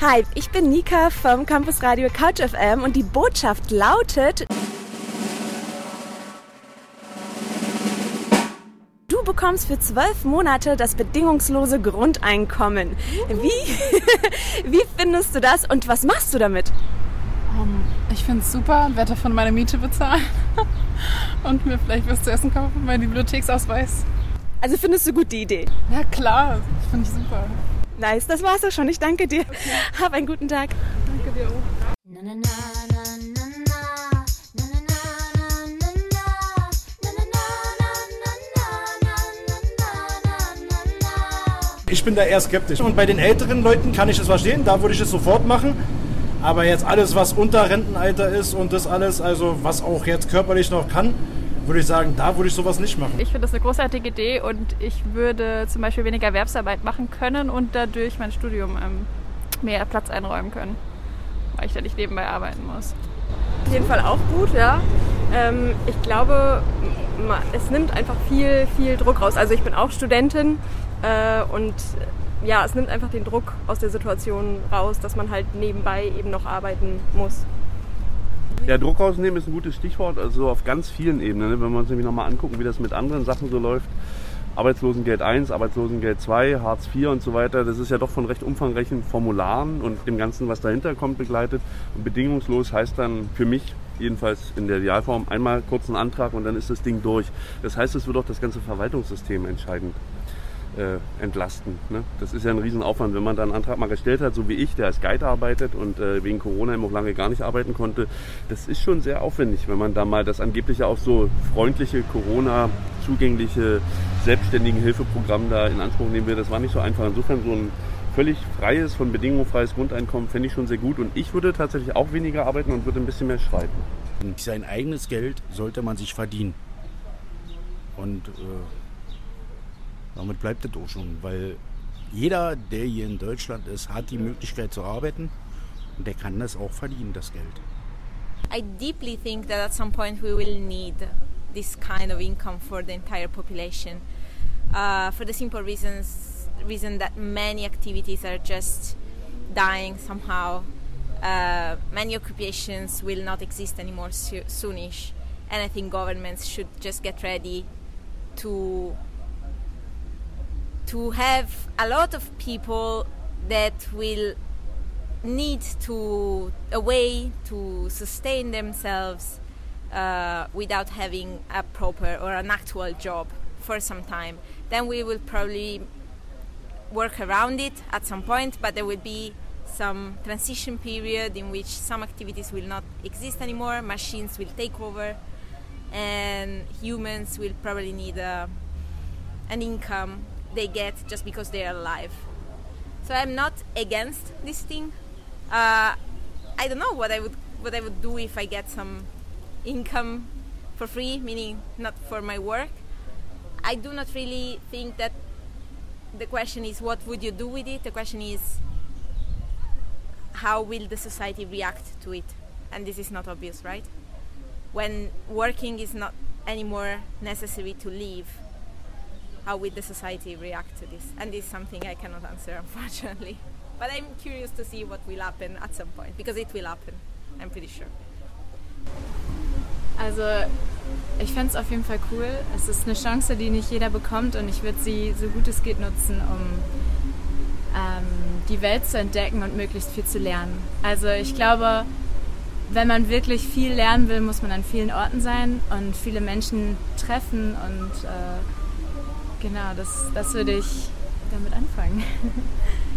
Hi, ich bin Nika vom Campus Radio Couch FM und die Botschaft lautet: bekommst für zwölf Monate das bedingungslose Grundeinkommen. Wie, wie findest du das und was machst du damit? Um, ich finde es super und werde davon meine Miete bezahlen und mir vielleicht was zu essen kaufen, meinen Bibliotheksausweis. Also findest du gut die Idee? Ja klar, finde ich super. Nice, das war's auch schon. Ich danke dir. Okay. Hab einen guten Tag. Danke dir auch. Ich bin da eher skeptisch. Und bei den älteren Leuten kann ich es verstehen, da würde ich es sofort machen. Aber jetzt alles, was unter Rentenalter ist und das alles, also was auch jetzt körperlich noch kann, würde ich sagen, da würde ich sowas nicht machen. Ich finde das eine großartige Idee und ich würde zum Beispiel weniger Erwerbsarbeit machen können und dadurch mein Studium ähm, mehr Platz einräumen können, weil ich da nicht nebenbei arbeiten muss. Auf jeden Fall auch gut, ja. Ähm, ich glaube, es nimmt einfach viel, viel Druck raus. Also ich bin auch Studentin äh, und ja, es nimmt einfach den Druck aus der Situation raus, dass man halt nebenbei eben noch arbeiten muss. Ja, Druck rausnehmen ist ein gutes Stichwort, also auf ganz vielen Ebenen. Ne? Wenn wir uns nämlich nochmal angucken, wie das mit anderen Sachen so läuft. Arbeitslosengeld 1, Arbeitslosengeld 2, Hartz IV und so weiter. Das ist ja doch von recht umfangreichen Formularen und dem Ganzen, was dahinter kommt, begleitet. Und bedingungslos heißt dann für mich jedenfalls in der Idealform einmal kurz einen Antrag und dann ist das Ding durch. Das heißt, es wird auch das ganze Verwaltungssystem entscheidend äh, entlasten. Ne? Das ist ja ein Riesenaufwand, wenn man da einen Antrag mal gestellt hat, so wie ich, der als Guide arbeitet und äh, wegen Corona eben auch lange gar nicht arbeiten konnte. Das ist schon sehr aufwendig, wenn man da mal das angebliche auch so freundliche Corona zugängliche selbstständigen Hilfeprogramm da in Anspruch nehmen will. Das war nicht so einfach. Insofern so ein völlig freies, von Bedingungen freies Grundeinkommen fände ich schon sehr gut. Und ich würde tatsächlich auch weniger arbeiten und würde ein bisschen mehr schreiben. Sein eigenes Geld sollte man sich verdienen. Und äh, damit bleibt es auch schon, weil jeder, der hier in Deutschland ist, hat die Möglichkeit zu arbeiten und der kann das auch verdienen, das Geld. I deeply think that at some point we will need this kind of income for the entire population, uh, for the simple reasons reason that many activities are just dying somehow. Uh, many occupations will not exist anymore so- soonish, and I think governments should just get ready to to have a lot of people that will need to a way to sustain themselves uh, without having a proper or an actual job for some time then we will probably work around it at some point but there will be some transition period in which some activities will not exist anymore machines will take over and humans will probably need a, an income they get just because they are alive. So I'm not against this thing. Uh, I don't know what I would what I would do if I get some income for free, meaning not for my work. I do not really think that the question is what would you do with it. The question is how will the society react to it, and this is not obvious, right? When working is not anymore necessary to live how will the society react to this? And this is something I cannot answer, unfortunately. But I'm curious to see what will happen at some point, because it will happen, I'm pretty sure. Also, ich fände es auf jeden Fall cool. Es ist eine Chance, die nicht jeder bekommt und ich würde sie so gut es geht nutzen, um ähm, die Welt zu entdecken und möglichst viel zu lernen. Also ich glaube, wenn man wirklich viel lernen will, muss man an vielen Orten sein und viele Menschen treffen und äh, Genau, das, das würde ich damit anfangen.